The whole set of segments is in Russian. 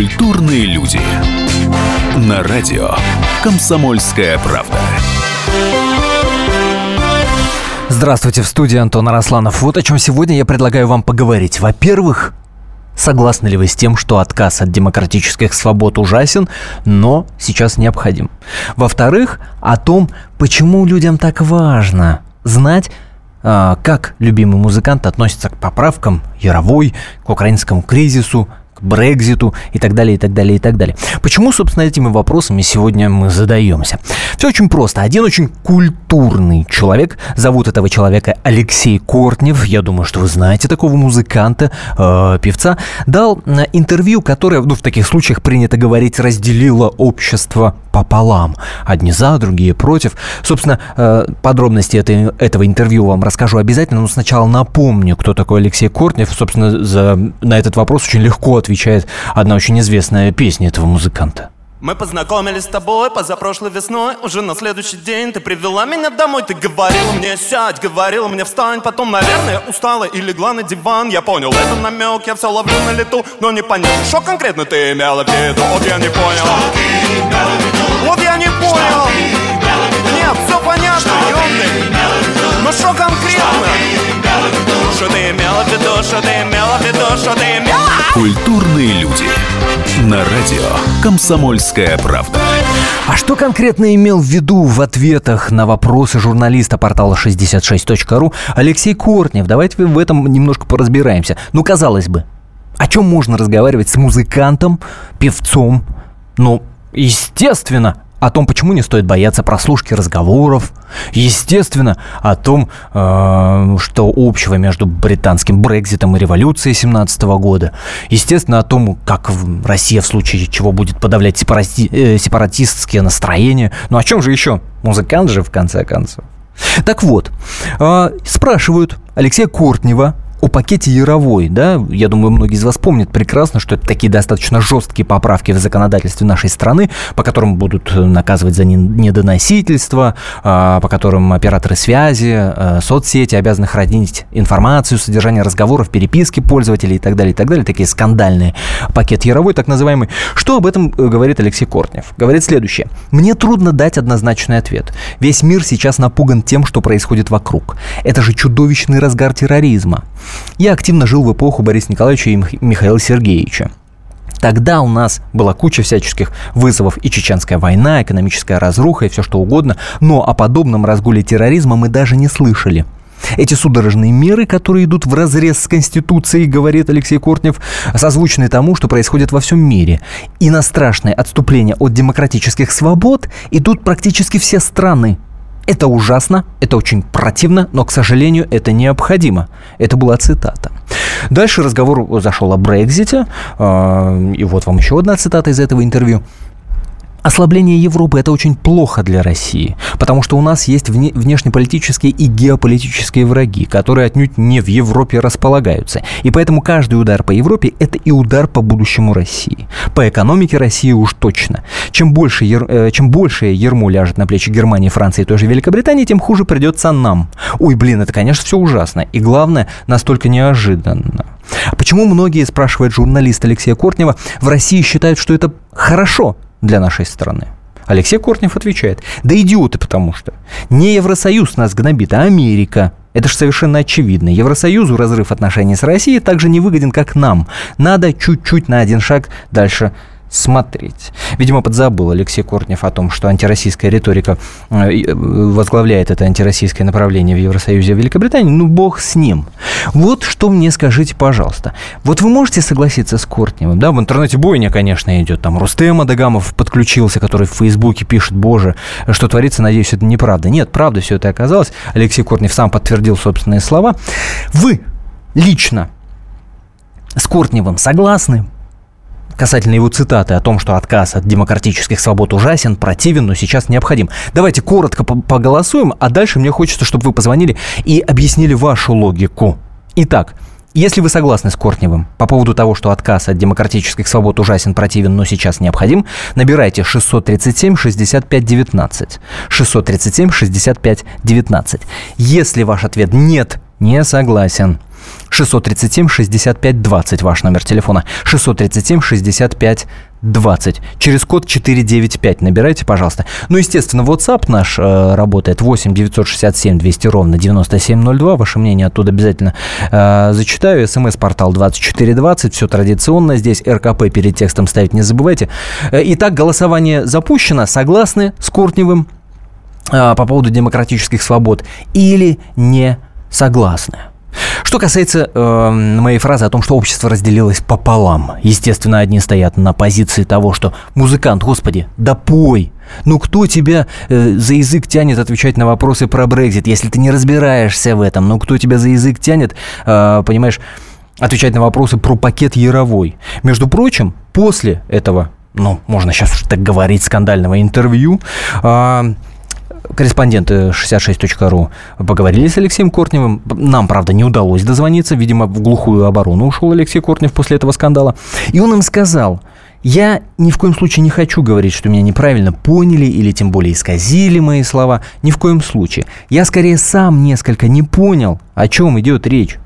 Культурные люди. На радио «Комсомольская правда». Здравствуйте, в студии Антон Арасланов. Вот о чем сегодня я предлагаю вам поговорить. Во-первых, Согласны ли вы с тем, что отказ от демократических свобод ужасен, но сейчас необходим? Во-вторых, о том, почему людям так важно знать, а, как любимый музыкант относится к поправкам Яровой, к украинскому кризису, Брекзиту и так далее, и так далее, и так далее. Почему, собственно, этими вопросами сегодня мы задаемся? Все очень просто. Один очень культурный человек, зовут этого человека Алексей Кортнев, я думаю, что вы знаете такого музыканта, э, певца, дал э, интервью, которое, ну, в таких случаях принято говорить, разделило общество пополам. Одни за, другие против. Собственно, э, подробности этой, этого интервью вам расскажу обязательно, но сначала напомню, кто такой Алексей Кортнев. Собственно, за, на этот вопрос очень легко ответить отвечает одна очень известная песня этого музыканта. Мы познакомились с тобой позапрошлой весной Уже на следующий день. Ты привела меня домой Ты говорила мне сядь, говорила мне встань Потом, наверное, устала и легла на диван. Я понял, это намек, я все ловлю на лету. Но не понятно, что конкретно ты имела в виду. Вот я не понял. Вот я не понял. Нет, все понятно, ёмный Но что конкретно? Что ты имела в виду, что ты имела в виду, что ты имела Культурные люди. На радио «Комсомольская правда». А что конкретно имел в виду в ответах на вопросы журналиста портала 66.ru Алексей Кортнев? Давайте в этом немножко поразбираемся. Ну, казалось бы, о чем можно разговаривать с музыкантом, певцом? Ну, естественно, о том, почему не стоит бояться прослушки разговоров, естественно, о том, э, что общего между британским Брекзитом и революцией 17 года, естественно, о том, как Россия в случае чего будет подавлять сепарати- э, сепаратистские настроения. Ну о чем же еще? Музыкант же, в конце концов. Так вот, э, спрашивают Алексея Кортнева, о пакете Яровой, да, я думаю, многие из вас помнят прекрасно, что это такие достаточно жесткие поправки в законодательстве нашей страны, по которым будут наказывать за недоносительство, а, по которым операторы связи, а, соцсети обязаны хранить информацию, содержание разговоров, переписки пользователей и так далее, и так далее, такие скандальные. Пакет Яровой, так называемый. Что об этом э, говорит Алексей Кортнев? Говорит следующее. Мне трудно дать однозначный ответ. Весь мир сейчас напуган тем, что происходит вокруг. Это же чудовищный разгар терроризма. Я активно жил в эпоху Бориса Николаевича и Михаила Сергеевича. Тогда у нас была куча всяческих вызовов и чеченская война, экономическая разруха и все что угодно, но о подобном разгуле терроризма мы даже не слышали. Эти судорожные меры, которые идут в разрез с Конституцией, говорит Алексей Кортнев, созвучны тому, что происходит во всем мире. И на страшное отступление от демократических свобод идут практически все страны. Это ужасно, это очень противно, но, к сожалению, это необходимо. Это была цитата. Дальше разговор зашел о Брекзите. А, и вот вам еще одна цитата из этого интервью. Ослабление Европы – это очень плохо для России, потому что у нас есть вне, внешнеполитические и геополитические враги, которые отнюдь не в Европе располагаются. И поэтому каждый удар по Европе – это и удар по будущему России. По экономике России уж точно. Чем больше, э, чем больше ермо ляжет на плечи Германии, Франции и той же Великобритании, тем хуже придется нам. Ой, блин, это, конечно, все ужасно. И главное, настолько неожиданно. Почему многие, спрашивает журналист Алексея Кортнева, в России считают, что это хорошо – для нашей страны? Алексей Кортнев отвечает, да идиоты потому что. Не Евросоюз нас гнобит, а Америка. Это же совершенно очевидно. Евросоюзу разрыв отношений с Россией также не выгоден, как нам. Надо чуть-чуть на один шаг дальше смотреть. Видимо, подзабыл Алексей Кортнев о том, что антироссийская риторика э, э, возглавляет это антироссийское направление в Евросоюзе и Великобритании. Ну, бог с ним. Вот что мне скажите, пожалуйста. Вот вы можете согласиться с Кортневым? Да, в интернете бойня, конечно, идет. Там Рустем Адагамов подключился, который в Фейсбуке пишет, боже, что творится, надеюсь, это неправда. Нет, правда все это оказалось. Алексей Кортнев сам подтвердил собственные слова. Вы лично с Кортневым согласны? Касательно его цитаты о том, что отказ от демократических свобод ужасен, противен, но сейчас необходим. Давайте коротко поголосуем, а дальше мне хочется, чтобы вы позвонили и объяснили вашу логику. Итак, если вы согласны с Кортневым по поводу того, что отказ от демократических свобод ужасен, противен, но сейчас необходим, набирайте 637 65 19. 637 65 19. Если ваш ответ нет, не согласен, 637-65-20 ваш номер телефона. 637-65-20. 20. Через код 495 набирайте, пожалуйста. Ну, естественно, WhatsApp наш э, работает 8 967 200 ровно 9702. Ваше мнение оттуда обязательно э, зачитаю. СМС-портал 2420. Все традиционно. Здесь РКП перед текстом ставить не забывайте. Э, итак, голосование запущено. Согласны с Кортневым э, по поводу демократических свобод или не согласны? Что касается э, моей фразы о том, что общество разделилось пополам. Естественно, одни стоят на позиции того, что музыкант, господи, да пой. Ну кто тебя э, за язык тянет отвечать на вопросы про Брекзит, если ты не разбираешься в этом? Ну кто тебя за язык тянет, э, понимаешь, отвечать на вопросы про пакет Яровой? Между прочим, после этого ну, можно сейчас уж так говорить, скандального интервью, э, корреспонденты 66.ru поговорили с Алексеем Кортневым. Нам, правда, не удалось дозвониться. Видимо, в глухую оборону ушел Алексей Кортнев после этого скандала. И он им сказал, я ни в коем случае не хочу говорить, что меня неправильно поняли или тем более исказили мои слова. Ни в коем случае. Я скорее сам несколько не понял, о чем идет речь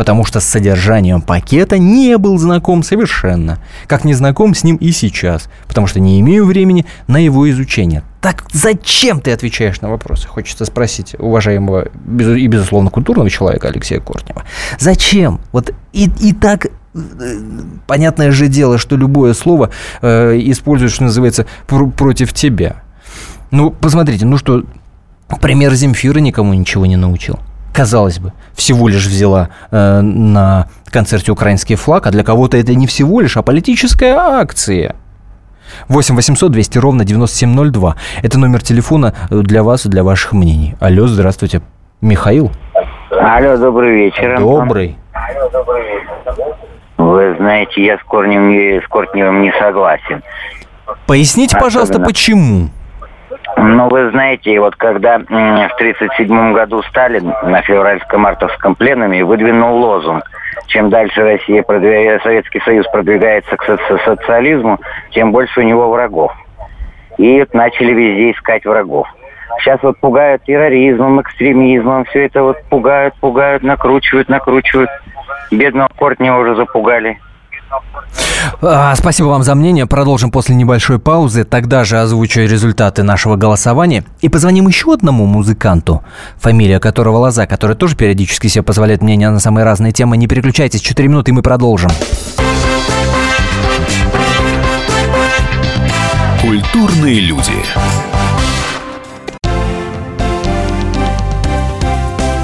потому что с содержанием пакета не был знаком совершенно, как не знаком с ним и сейчас, потому что не имею времени на его изучение. Так зачем ты отвечаешь на вопросы? Хочется спросить уважаемого и, безусловно, культурного человека Алексея Кортнева. Зачем? Вот и, и так э, понятное же дело, что любое слово э, используешь, что называется, пр- против тебя. Ну, посмотрите, ну что, пример Земфира никому ничего не научил казалось бы, всего лишь взяла э, на концерте украинский флаг, а для кого-то это не всего лишь, а политическая акция. 8 800 200 ровно 9702. Это номер телефона для вас и для ваших мнений. Алло, здравствуйте. Михаил? Алло, добрый вечер. Добрый. Вы знаете, я с, Корнем, с Кортневым не согласен. Поясните, Особенно... пожалуйста, почему? Ну, вы знаете, вот когда в 1937 году Сталин на февральско-мартовском пленуме выдвинул лозунг чем дальше Россия продвигает, Советский Союз продвигается к социализму, тем больше у него врагов. И начали везде искать врагов. Сейчас вот пугают терроризмом, экстремизмом, все это вот пугают, пугают, накручивают, накручивают. Бедного Кортнева уже запугали. А, спасибо вам за мнение. Продолжим после небольшой паузы. Тогда же озвучу результаты нашего голосования. И позвоним еще одному музыканту, фамилия которого Лоза, который тоже периодически себе позволяет мнение на самые разные темы. Не переключайтесь, 4 минуты и мы продолжим. Культурные люди.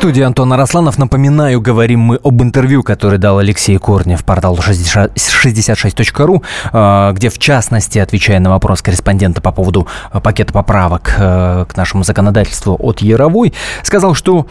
студии Антон Арасланов. Напоминаю, говорим мы об интервью, которое дал Алексей Корнев порталу 66.ru, а, где, в частности, отвечая на вопрос корреспондента по поводу а, пакета поправок а, к нашему законодательству от Яровой, сказал, что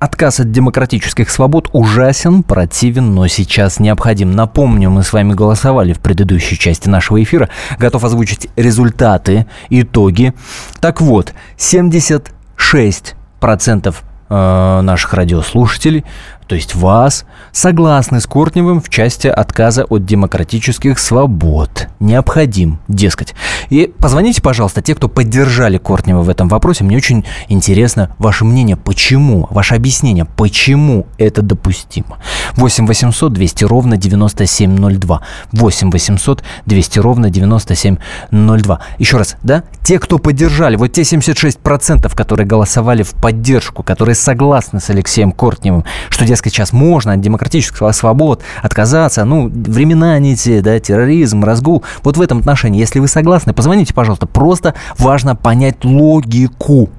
отказ от демократических свобод ужасен, противен, но сейчас необходим. Напомню, мы с вами голосовали в предыдущей части нашего эфира. Готов озвучить результаты, итоги. Так вот, 76 процентов наших радиослушателей то есть вас, согласны с Кортневым в части отказа от демократических свобод. Необходим, дескать. И позвоните, пожалуйста, те, кто поддержали Кортнева в этом вопросе. Мне очень интересно ваше мнение, почему, ваше объяснение, почему это допустимо. 8 800 200 ровно 9702. 8 800 200 ровно 9702. Еще раз, да? Те, кто поддержали, вот те 76%, которые голосовали в поддержку, которые согласны с Алексеем Кортневым, что, дескать, сейчас можно от демократических свобод отказаться. Ну, времена не те, да, терроризм, разгул. Вот в этом отношении, если вы согласны, позвоните, пожалуйста. Просто важно понять логику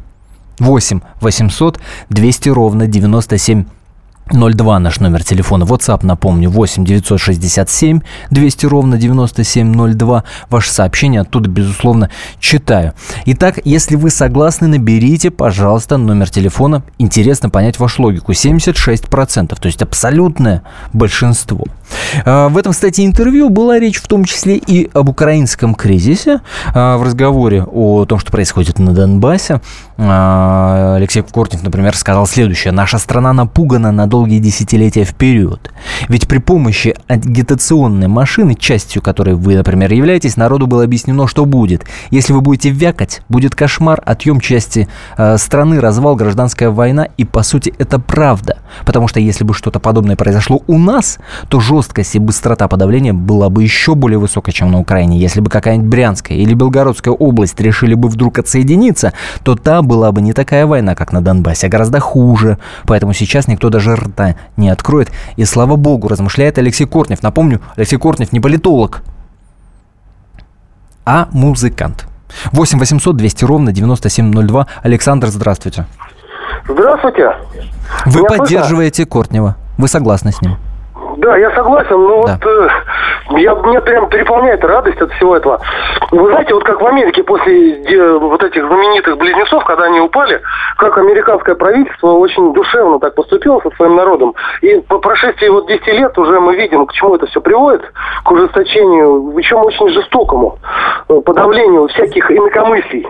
8 800 200 ровно 97 02 наш номер телефона. WhatsApp, напомню, 8 967 200 ровно 9702. Ваше сообщение оттуда, безусловно, читаю. Итак, если вы согласны, наберите, пожалуйста, номер телефона. Интересно понять вашу логику. 76%, то есть абсолютное большинство. А, в этом, кстати, интервью была речь в том числе и об украинском кризисе. А, в разговоре о том, что происходит на Донбассе, а, Алексей Кортнев, например, сказал следующее. «Наша страна напугана на долгие десятилетия вперед. Ведь при помощи агитационной машины, частью которой вы, например, являетесь, народу было объяснено, что будет. Если вы будете вякать, будет кошмар, отъем части страны, развал, гражданская война. И, по сути, это правда. Потому что если бы что-то подобное произошло у нас, то жесткость и быстрота подавления была бы еще более высокой, чем на Украине. Если бы какая-нибудь Брянская или Белгородская область решили бы вдруг отсоединиться, то та была бы не такая война, как на Донбассе, а гораздо хуже. Поэтому сейчас никто даже рта не откроет. И слава богу, размышляет Алексей Кортнев. Напомню, Алексей Кортнев не политолог, а музыкант. 8 800 200 ровно 9702. Александр, здравствуйте. Здравствуйте. Вы Меня поддерживаете слышно? Кортнева. Вы согласны с ним? Да, я согласен, но да. вот э, я, меня прям переполняет радость от всего этого. Вы знаете, вот как в Америке после э, вот этих знаменитых близнецов, когда они упали, как американское правительство очень душевно так поступило со своим народом. И по прошествии вот 10 лет уже мы видим, к чему это все приводит, к ужесточению, причем очень жестокому, э, подавлению всяких инакомыслий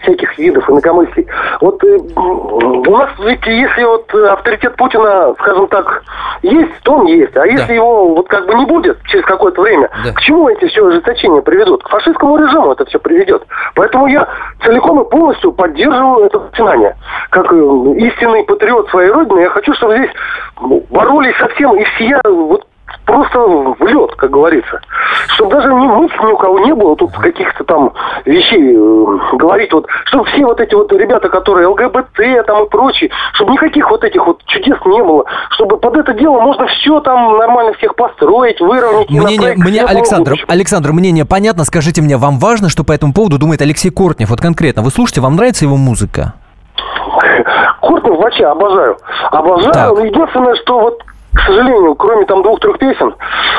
всяких видов инакомыслий. Вот э, у нас ведь если вот авторитет Путина, скажем так, есть, то он есть. А если да. его вот как бы не будет через какое-то время, да. к чему эти все ожесточения приведут? К фашистскому режиму это все приведет. Поэтому я целиком и полностью поддерживаю это начинание. Как э, истинный патриот своей родины, я хочу, чтобы здесь боролись со всем и все вот просто в лед, как говорится. Чтобы даже ни мысли ни у кого не было тут каких-то там вещей э, говорить. Вот, чтобы все вот эти вот ребята, которые ЛГБТ там и прочие, чтобы никаких вот этих вот чудес не было. Чтобы под это дело можно все там нормально всех построить, выровнять. Мнение, мне, Александр, Александр, мнение понятно. Скажите мне, вам важно, что по этому поводу думает Алексей Кортнев? Вот конкретно, вы слушаете, вам нравится его музыка? Кортнев вообще обожаю. Обожаю. Так. Единственное, что вот к сожалению, кроме там двух-трех песен.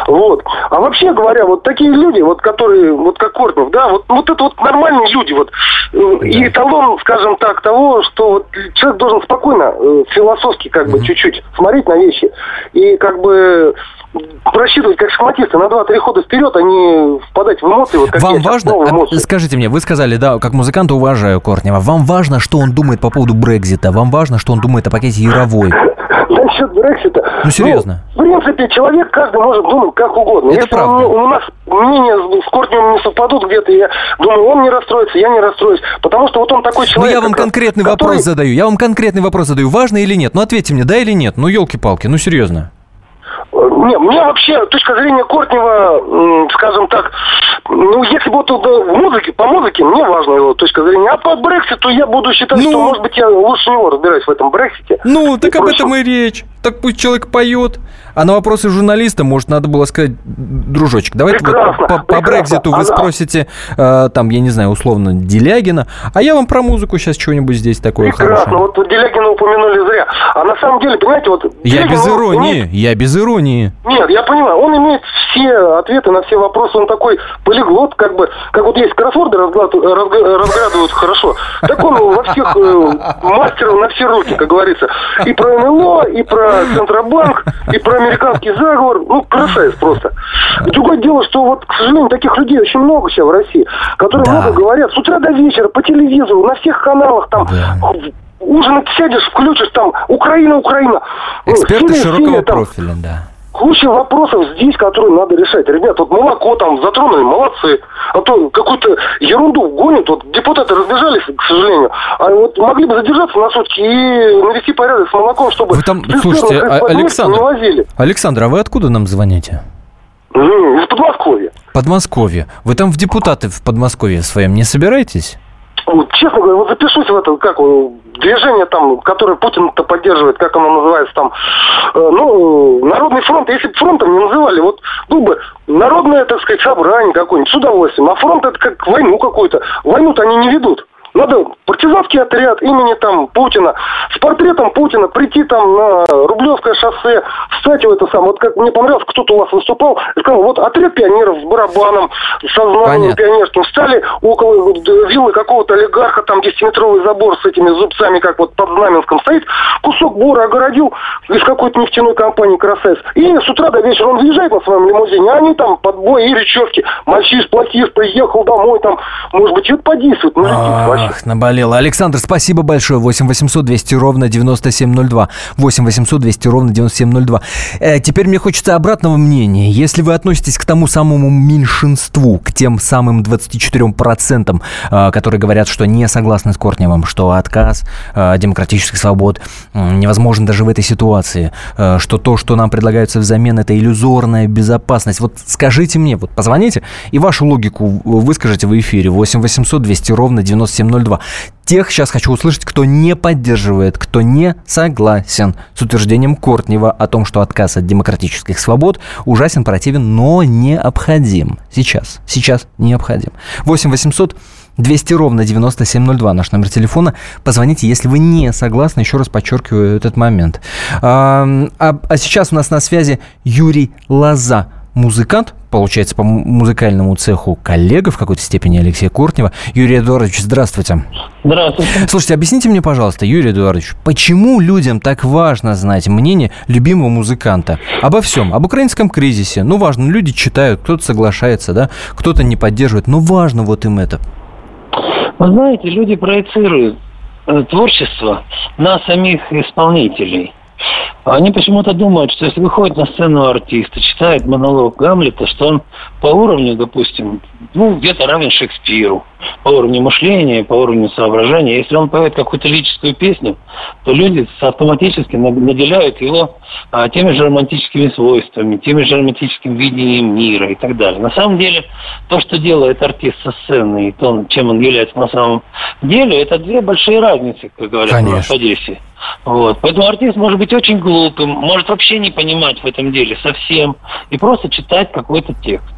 Вот. А вообще говоря, вот такие люди, вот которые, вот как Кортнев, да, вот, вот это вот нормальные люди, вот. Да. И талон, скажем так, того, что вот человек должен спокойно, э, философски как бы чуть-чуть смотреть на вещи. И как бы просчитывать как шахматисты на 2-3 хода вперед, а не впадать в эмоции. Вот, как Вам важно, эмоции. скажите мне, вы сказали, да, как музыканта уважаю Кортнева, вам важно, что он думает по поводу Брекзита, вам важно, что он думает о пакете Яровой? Насчет Брексита. Ну, серьезно. Ну, в принципе, человек каждый может думать как угодно. Это Если правда. У, у нас мнения с Кортневым не совпадут где-то, я думаю, он не расстроится, я не расстроюсь. Потому что вот он такой человек... Ну, я вам конкретный который... вопрос задаю. Я вам конкретный вопрос задаю. Важно или нет? Ну, ответьте мне, да или нет? Ну, елки-палки, ну, серьезно. Не, мне вообще точка зрения Кортнева, скажем так, ну, если вот в музыке, по музыке, мне важна его точка зрения. А по Брекситу я буду считать, ну, что, может быть, я лучше него разбираюсь в этом Брексите. Ну, так об этом и речь. Так пусть человек поет. А на вопросы журналиста, может, надо было сказать, дружочек, давайте прекрасно, вот по, по Брекзиту вы спросите, э, там, я не знаю, условно, Делягина, а я вам про музыку сейчас что-нибудь здесь такое прекрасно. хорошее. вот Делягина упомянули зря. А на самом деле, понимаете, вот... Я Делягин, без иронии, имеет... я без иронии. Нет, я понимаю, он имеет все ответы на все вопросы, он такой полиглот, как бы, как вот есть кроссворды разгадывают хорошо, так он во всех э, мастеров на все руки, как говорится. И про НЛО, и про Центробанк, и про американский заговор. Ну, красавец просто. Другое дело, что вот, к сожалению, таких людей очень много сейчас в России, которые да. много говорят с утра до вечера по телевизору, на всех каналах, там, да. ужинать сядешь, включишь, там, Украина, Украина. Эксперты Сирия, широкого Сирия, профиля, да куча вопросов здесь, которые надо решать. Ребят, вот молоко там затронули, молодцы. А то какую-то ерунду гонят. Вот депутаты разбежались, к сожалению. А вот могли бы задержаться на сутки и навести порядок с молоком, чтобы... Вы там, слушайте, а, Александр. Александр, а вы откуда нам звоните? Из Подмосковья. Подмосковье. Вы там в депутаты в Подмосковье своем не собираетесь? Вот, честно говоря, вот запишусь в это, как движение там, которое Путин-то поддерживает, как оно называется там, э, ну, Народный фронт, если бы фронтом не называли, вот был бы народное, так сказать, собрание какое-нибудь с удовольствием, а фронт это как войну какую-то. Войну-то они не ведут. Надо партизанский отряд имени там Путина с портретом Путина прийти там на Рублевское шоссе, встать в это самое. Вот как мне понравилось, кто-то у вас выступал, и сказал, вот отряд пионеров с барабаном, со знанием пионерским, стали около виллы какого-то олигарха, там 10-метровый забор с этими зубцами, как вот под Знаменском стоит, кусок бура огородил из какой-то нефтяной компании «Красавец». И с утра до вечера он въезжает на своем лимузине, а они там под бой и речевки. Мальчиш, платист, приехал домой, там, может быть, что-то подействует. Ну, Ах, наболело. Александр, спасибо большое. 8 800 200 ровно 9702. 8 800 200 ровно 9702. Э, теперь мне хочется обратного мнения. Если вы относитесь к тому самому меньшинству, к тем самым 24%, э, которые говорят, что не согласны с Кортневым, что отказ э, демократических свобод э, невозможен даже в этой ситуации, э, что то, что нам предлагается взамен, это иллюзорная безопасность. Вот скажите мне, вот позвоните и вашу логику выскажите в эфире 8 800 200 ровно 9702. Тех сейчас хочу услышать, кто не поддерживает, кто не согласен с утверждением Кортнева о том, что отказ от демократических свобод ужасен, противен, но необходим. Сейчас, сейчас необходим. 8 800 200 ровно 9702 наш номер телефона. Позвоните, если вы не согласны. Еще раз подчеркиваю этот момент. А, а, а сейчас у нас на связи Юрий Лоза музыкант, получается, по музыкальному цеху коллега в какой-то степени Алексея Куртнева. Юрий Эдуардович, здравствуйте. Здравствуйте. Слушайте, объясните мне, пожалуйста, Юрий Эдуардович, почему людям так важно знать мнение любимого музыканта? Обо всем, об украинском кризисе. Ну, важно, люди читают, кто-то соглашается, да, кто-то не поддерживает, но важно вот им это. Вы знаете, люди проецируют э, творчество на самих исполнителей. Они почему-то думают, что если выходит на сцену артист и читает монолог Гамлета, что он по уровню, допустим, ну, где-то равен Шекспиру, по уровню мышления, по уровню соображения. Если он поет какую-то лирическую песню, то люди автоматически наделяют его а, теми же романтическими свойствами, теми же романтическим видением мира и так далее. На самом деле, то, что делает артист со сцены и то, чем он является на самом деле, это две большие разницы, как говорят Конечно. в Одессе. Вот. Поэтому артист может быть очень глупым, может вообще не понимать в этом деле совсем и просто читать какой-то текст.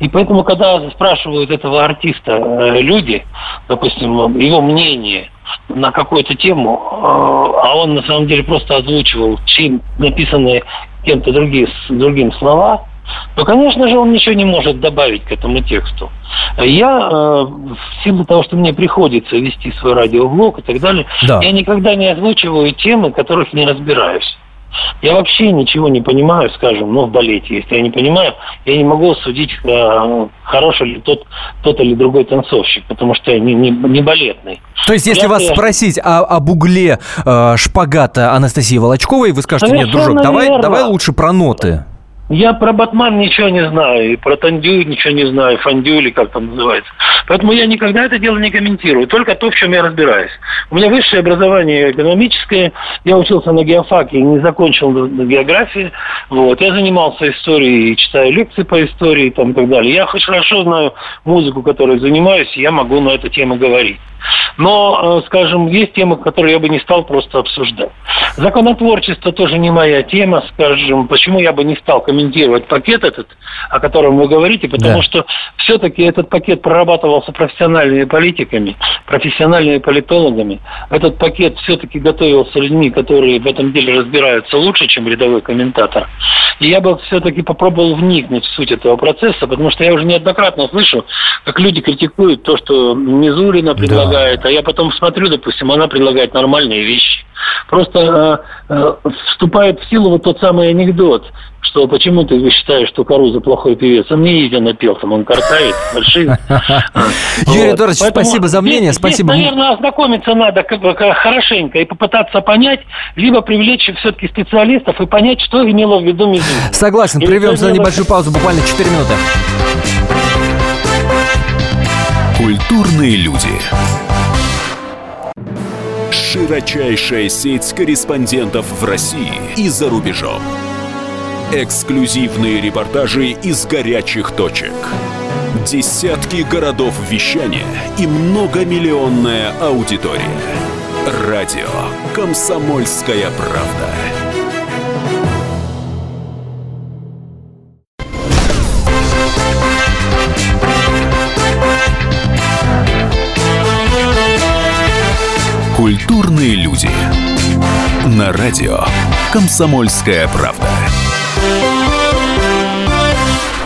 И поэтому, когда спрашивают этого артиста э, люди, допустим, его мнение на какую-то тему, э, а он на самом деле просто озвучивал чьи написанные кем-то другие, другим слова, то, конечно же, он ничего не может добавить к этому тексту. Я, э, в силу того, что мне приходится вести свой радиоблог и так далее, да. я никогда не озвучиваю темы, которых не разбираюсь. Я вообще ничего не понимаю, скажем, ну, в балете. Если я не понимаю, я не могу судить, э, хороший ли тот, тот или другой танцовщик, потому что я не, не, не балетный. То есть, если я, вас я... спросить о, об угле э, шпагата Анастасии Волочковой, вы скажете, нет, дружок, давай, давай лучше про ноты. Я про Батман ничего не знаю, и про Тандю ничего не знаю, Фандю или как там называется. Поэтому я никогда это дело не комментирую, только то, в чем я разбираюсь. У меня высшее образование экономическое, я учился на геофаке, не закончил географии. Вот. Я занимался историей, читаю лекции по истории там, и так далее. Я хоть хорошо знаю музыку, которой занимаюсь, и я могу на эту тему говорить. Но, э, скажем, есть темы, которые я бы не стал просто обсуждать. Законотворчество тоже не моя тема, скажем, почему я бы не стал комментировать пакет этот, о котором вы говорите, потому да. что все-таки этот пакет прорабатывался профессиональными политиками, профессиональными политологами. Этот пакет все-таки готовился людьми, которые в этом деле разбираются лучше, чем рядовой комментатор. И я бы все-таки попробовал вникнуть в суть этого процесса, потому что я уже неоднократно слышу, как люди критикуют то, что Мизулина предлагает предлагает, а я потом смотрю, допустим, она предлагает нормальные вещи. Просто э, э, вступает в силу вот тот самый анекдот, что почему ты считаешь, что Каруза плохой певец? Он не ездил напел, там он картает, большие. Юрий Эдуардович, спасибо за мнение, спасибо. наверное, ознакомиться надо хорошенько и попытаться понять, либо привлечь все-таки специалистов и понять, что имело в виду Мизулина. Согласен, прервемся на небольшую паузу, буквально 4 минуты. Культурные люди. Широчайшая сеть корреспондентов в России и за рубежом. Эксклюзивные репортажи из горячих точек. Десятки городов вещания и многомиллионная аудитория. Радио «Комсомольская правда». Разные люди. На радио «Комсомольская правда».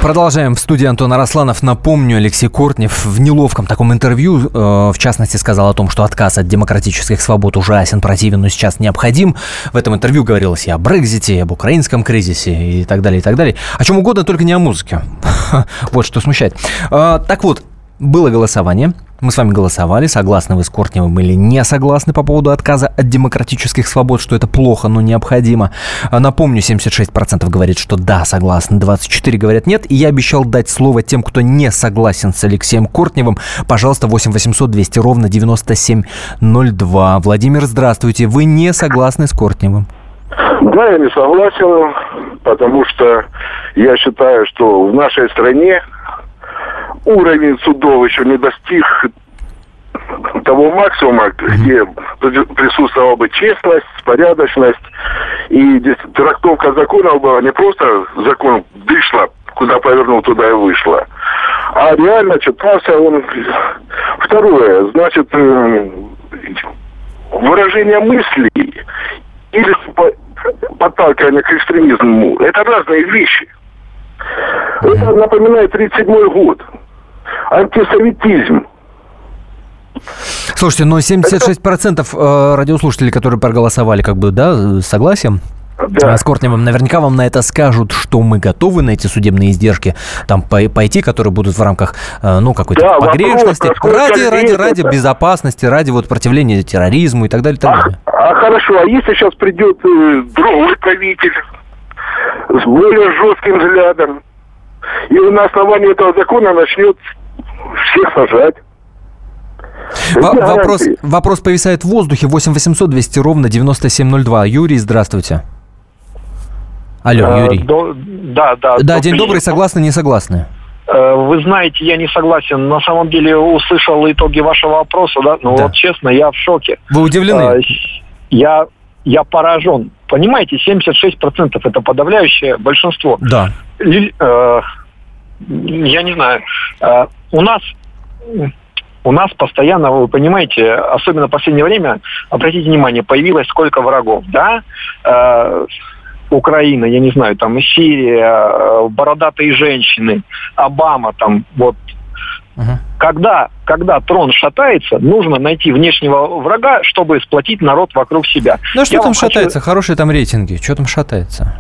Продолжаем в студии Антон Арасланов. Напомню, Алексей Кортнев в неловком таком интервью, э, в частности, сказал о том, что отказ от демократических свобод ужасен, противен, но сейчас необходим. В этом интервью говорилось и о Брекзите, и об украинском кризисе, и так далее, и так далее. О чем угодно, только не о музыке. Вот что смущает. Э, так вот, было голосование. Мы с вами голосовали, согласны вы с Кортневым или не согласны по поводу отказа от демократических свобод, что это плохо, но необходимо. А напомню, 76% говорит, что да, согласны, 24% говорят нет. И я обещал дать слово тем, кто не согласен с Алексеем Кортневым. Пожалуйста, 8 800 200 ровно 9702. Владимир, здравствуйте. Вы не согласны с Кортневым? Да, я не согласен, потому что я считаю, что в нашей стране уровень судов еще не достиг того максимума, где присутствовала бы честность, порядочность. И здесь трактовка закона была не просто закон дышла, куда повернул, туда и вышло. А реально читался он... Второе, значит, выражение мыслей или подталкивание к экстремизму, это разные вещи. Это напоминает 37 год антисоветизм. Слушайте, но 76% это... радиослушателей, которые проголосовали, как бы, да, согласием? Да. С Кортневым наверняка вам на это скажут, что мы готовы на эти судебные издержки там пойти, которые будут в рамках, э, ну, какой-то да, погрешности, вопрос, ради, ради, ради безопасности, ради вот противления терроризму и так далее. И так далее. А, а хорошо, а если сейчас придет э, другой правитель с более жестким взглядом, и на основании этого закона начнет всех сажать. вопрос, вопрос повисает в воздухе. 8 800 200 ровно 9702. Юрий, здравствуйте. Алло, а, Юрий. До, да, да. Да, день добрый, согласны, не согласны? Э, вы знаете, я не согласен. На самом деле услышал итоги вашего вопроса, да, но да. вот честно, я в шоке. Вы удивлены? Э, я, я поражен. Понимаете, 76% это подавляющее большинство. Да. Я не знаю у нас у нас постоянно, вы понимаете, особенно в последнее время, обратите внимание, появилось сколько врагов, да? Э, Украина, я не знаю, там Сирия, э, бородатые женщины, Обама, там вот. Угу. Когда, когда трон шатается, нужно найти внешнего врага, чтобы сплотить народ вокруг себя. Ну а что я там шатается? Хочу... Хорошие там рейтинги. Что там шатается?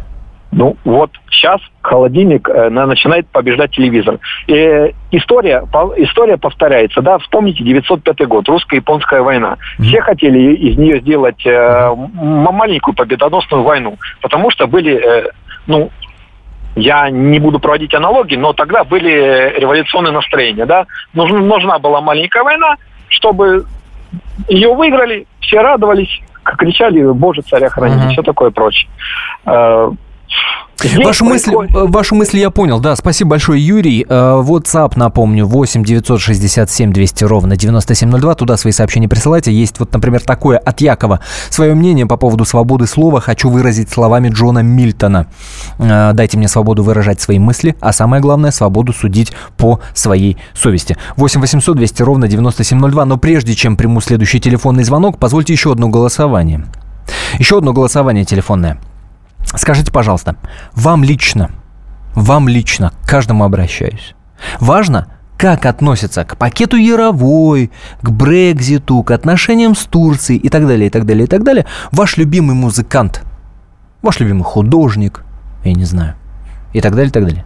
Ну, вот сейчас холодильник э, начинает побеждать телевизор. И история, по, история повторяется, да, вспомните 905 год, русско-японская война. Mm-hmm. Все хотели из нее сделать э, маленькую победоносную войну, потому что были, э, ну, я не буду проводить аналогии, но тогда были революционные настроения, да. Нужна, нужна была маленькая война, чтобы ее выиграли, все радовались, кричали «Боже, царя храни», uh-huh. все такое прочее. Э, вашу мысль, э, вашу мысль я понял, да, спасибо большое, Юрий. Э, WhatsApp, напомню, 8 967 200 ровно 9702, туда свои сообщения присылайте. Есть вот, например, такое от Якова. Свое мнение по поводу свободы слова хочу выразить словами Джона Мильтона. Э, дайте мне свободу выражать свои мысли, а самое главное, свободу судить по своей совести. 8 800 200 ровно 9702, но прежде чем приму следующий телефонный звонок, позвольте еще одно голосование. Еще одно голосование телефонное – Скажите, пожалуйста, вам лично, вам лично, к каждому обращаюсь, важно, как относится к пакету Яровой, к Брекзиту, к отношениям с Турцией и так далее, и так далее, и так далее, ваш любимый музыкант, ваш любимый художник, я не знаю, и так далее, и так далее.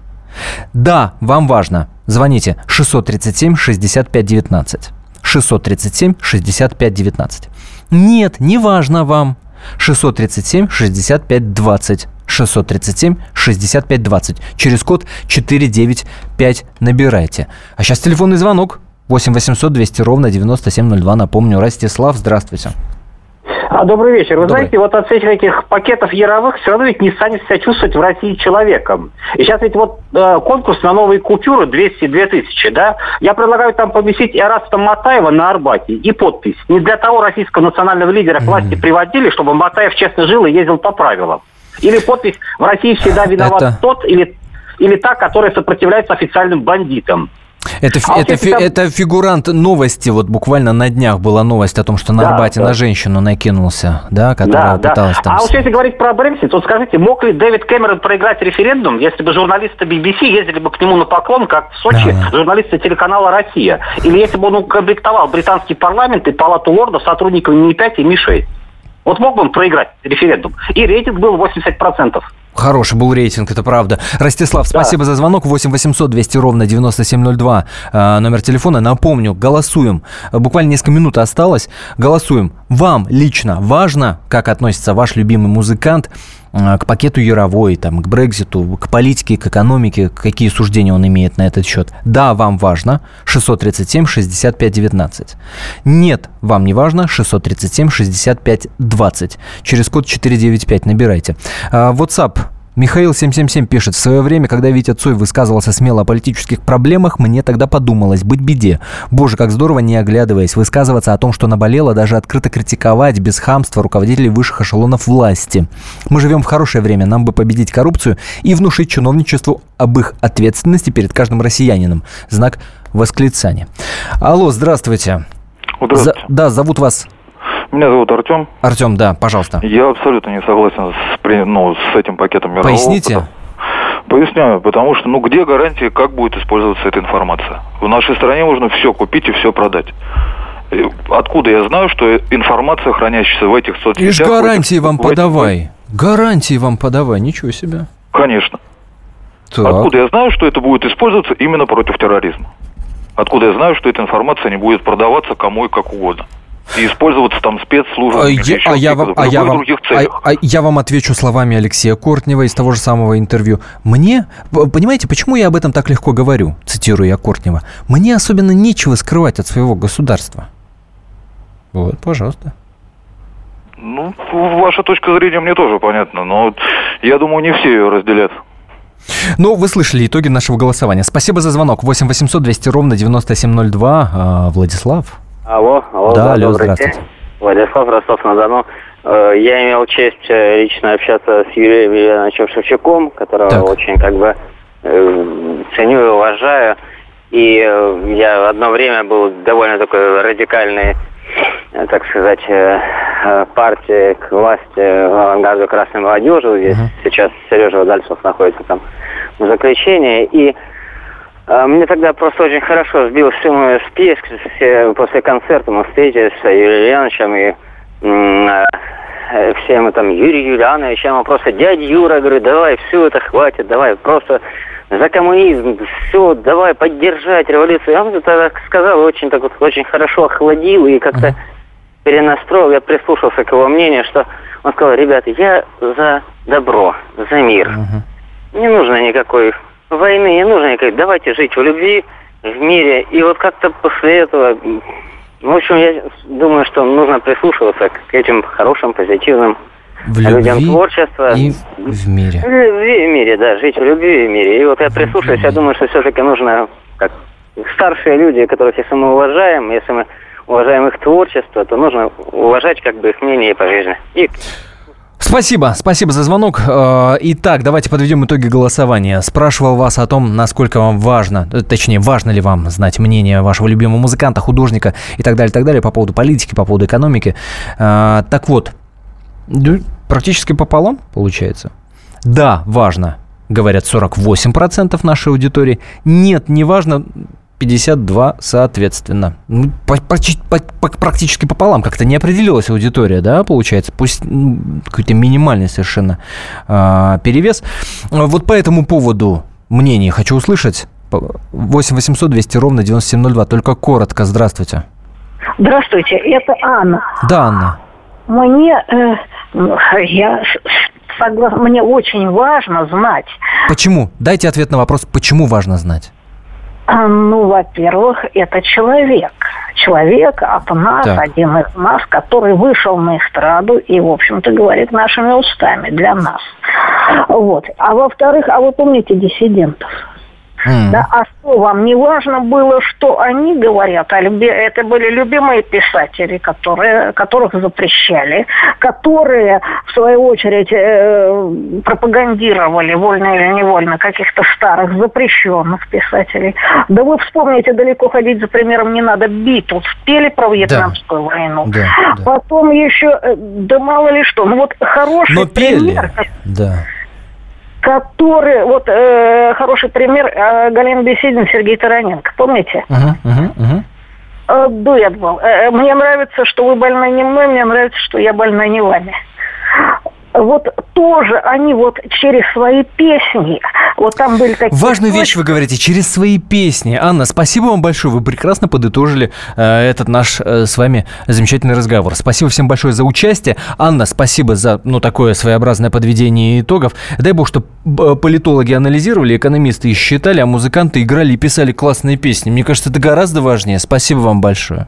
Да, вам важно. Звоните 637 65 19. 637 65 19. Нет, не важно вам. 637 65 20. 637 65 20. Через код 495 набирайте. А сейчас телефонный звонок. 8 800 200 ровно 9702. Напомню, Ростислав, здравствуйте. А, добрый вечер. Вы добрый. знаете, вот от всех этих пакетов яровых все равно ведь не станет себя чувствовать в России человеком. И сейчас ведь вот э, конкурс на новые купюры 200-2000, да? Я предлагаю там поместить Эраста Матаева на Арбате и подпись. Не для того российского национального лидера к власти mm-hmm. приводили, чтобы Матаев честно жил и ездил по правилам. Или подпись «В России всегда виноват Это... тот или, или та, которая сопротивляется официальным бандитам». Это, а это, фи, там... это фигурант новости, вот буквально на днях была новость о том, что на да, Арбате да. на женщину накинулся, да, которая да, пыталась да. там... А вот если говорить про Брексит, вот скажите, мог ли Дэвид Кэмерон проиграть референдум, если бы журналисты BBC ездили бы к нему на поклон, как в Сочи да. журналисты телеканала «Россия», или если бы он укомплектовал британский парламент и палату лордов сотрудниками МИ-5 и МИ-6? Вот мог бы он проиграть референдум. И рейтинг был 80%. Хороший был рейтинг, это правда. Ростислав, спасибо да. за звонок. 8 800 200 ровно 9702 э, номер телефона. Напомню, голосуем. Буквально несколько минут осталось. Голосуем. Вам лично важно, как относится ваш любимый музыкант э, к пакету Яровой, там, к Брекзиту, к политике, к экономике, какие суждения он имеет на этот счет. Да, вам важно. 637 65 19. Нет, вам не важно. 637 65 20. Через код 495 набирайте. Э, WhatsApp Михаил 777 пишет, в свое время, когда Витя Цой высказывался смело о политических проблемах, мне тогда подумалось, быть беде. Боже, как здорово, не оглядываясь, высказываться о том, что наболело, даже открыто критиковать без хамства руководителей высших эшелонов власти. Мы живем в хорошее время, нам бы победить коррупцию и внушить чиновничеству об их ответственности перед каждым россиянином. Знак восклицания. Алло, здравствуйте. Здравствуйте. За, да, зовут вас меня зовут Артем. Артем, да, пожалуйста. Я абсолютно не согласен с, ну, с этим пакетом мирового Поясните. опыта. Поясняю, потому что, ну, где гарантия, как будет использоваться эта информация? В нашей стране можно все купить и все продать. Откуда я знаю, что информация, хранящаяся в этих соцсетях... Лишь гарантии этих, вам подавай. Этих... Гарантии вам подавай, ничего себе. Конечно. Так. Откуда я знаю, что это будет использоваться именно против терроризма? Откуда я знаю, что эта информация не будет продаваться кому и как угодно? И использоваться там спецслужбами. Я, а, я вам, а, я вам, а, а я вам отвечу словами Алексея Кортнева из того же самого интервью. Мне, понимаете, почему я об этом так легко говорю, цитирую я Кортнева, мне особенно нечего скрывать от своего государства. Вот, пожалуйста. Ну, ваша точка зрения мне тоже понятна, но я думаю, не все ее разделят. Ну, вы слышали итоги нашего голосования. Спасибо за звонок. 8 800 200 ровно 9702. А, Владислав. Алло, алло, да, да алло, здравствуйте. День. Владислав Ростов-на-Дону. Э, я имел честь э, лично общаться с Юрием Ивановичем Шевчуком, которого так. очень как бы э, ценю и уважаю. И я одно время был довольно такой радикальной, так сказать, партии к власти авангарду красной молодежи. Здесь uh-huh. сейчас Сережа Удальцов находится там в заключении. И мне тогда просто очень хорошо сбил всю мою спесь. Все, после концерта мы встретились с Юрием Ильяновичем и а, э, все мы там, Юрий Юлианович, я ему просто, дядя Юра, говорю, давай, все это хватит, давай, просто за коммунизм, все, давай поддержать революцию. Я ему тогда сказал, очень так вот, очень хорошо охладил и как-то перенастроил, я прислушался к его мнению, что он сказал, ребята, я за добро, за мир. Не нужно никакой войны не нужно никакой. Давайте жить в любви, в мире. И вот как-то после этого, в общем, я думаю, что нужно прислушиваться к этим хорошим, позитивным в людям творчества. И в мире. В любви и в мире, да, жить в любви и в мире. И вот я прислушиваюсь, я думаю, что все-таки нужно, как старшие люди, которых если мы уважаем, если мы уважаем их творчество, то нужно уважать как бы их мнение по жизни. И Спасибо, спасибо за звонок. Э, итак, давайте подведем итоги голосования. Спрашивал вас о том, насколько вам важно, э, точнее, важно ли вам знать мнение вашего любимого музыканта, художника и так далее, так далее, по поводу политики, по поводу экономики. Э, так вот, практически пополам получается. Да, важно, говорят 48% нашей аудитории. Нет, не важно, 52 соответственно. Ну, практически пополам. Как-то не определилась аудитория, да, получается. Пусть ну, какой-то минимальный совершенно э, перевес. Вот по этому поводу мнение хочу услышать. 8 800 200 ровно 9702. Только коротко. Здравствуйте. Здравствуйте, это Анна. Да, Анна. Мне, э, я согласна, мне очень важно знать. Почему? Дайте ответ на вопрос, почему важно знать. А, ну, во-первых, это человек. Человек от нас, так. один из нас, который вышел на эстраду и, в общем-то, говорит нашими устами для нас. Вот. А во-вторых, а вы помните диссидентов? Mm. Да, а что вам не важно было, что они говорят? А люби... Это были любимые писатели, которые, которых запрещали, которые, в свою очередь, э, пропагандировали, вольно или невольно, каких-то старых запрещенных писателей. Да вы вспомните, далеко ходить за примером не надо, Битлз пели про Вьетнамскую да. войну. Да, да. Потом еще, э, да мало ли что, ну вот хороший Но пример... Пели. Да который, вот э, хороший пример, э, Галина Беседин, Сергей Тараненко, помните? Uh-huh, uh-huh, uh-huh. Э, дуэт был. Э, мне нравится, что вы больны не мной, мне нравится, что я больна не вами вот тоже они вот через свои песни, вот там были такие... Важную вещь вы говорите, через свои песни. Анна, спасибо вам большое, вы прекрасно подытожили э, этот наш э, с вами замечательный разговор. Спасибо всем большое за участие. Анна, спасибо за, ну, такое своеобразное подведение итогов. Дай бог, что э, политологи анализировали, экономисты считали, а музыканты играли и писали классные песни. Мне кажется, это гораздо важнее. Спасибо вам большое.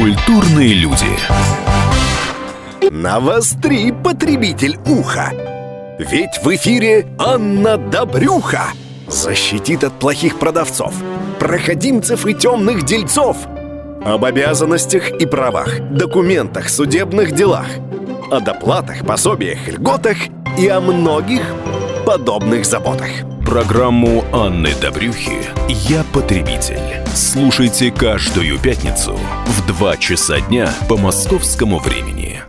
Культурные люди. Навостри, потребитель уха. Ведь в эфире Анна Добрюха защитит от плохих продавцов, проходимцев и темных дельцов. Об обязанностях и правах, документах, судебных делах, о доплатах, пособиях, льготах и о многих подобных заботах. Программу Анны Добрюхи «Я потребитель». Слушайте каждую пятницу в 2 часа дня по московскому времени.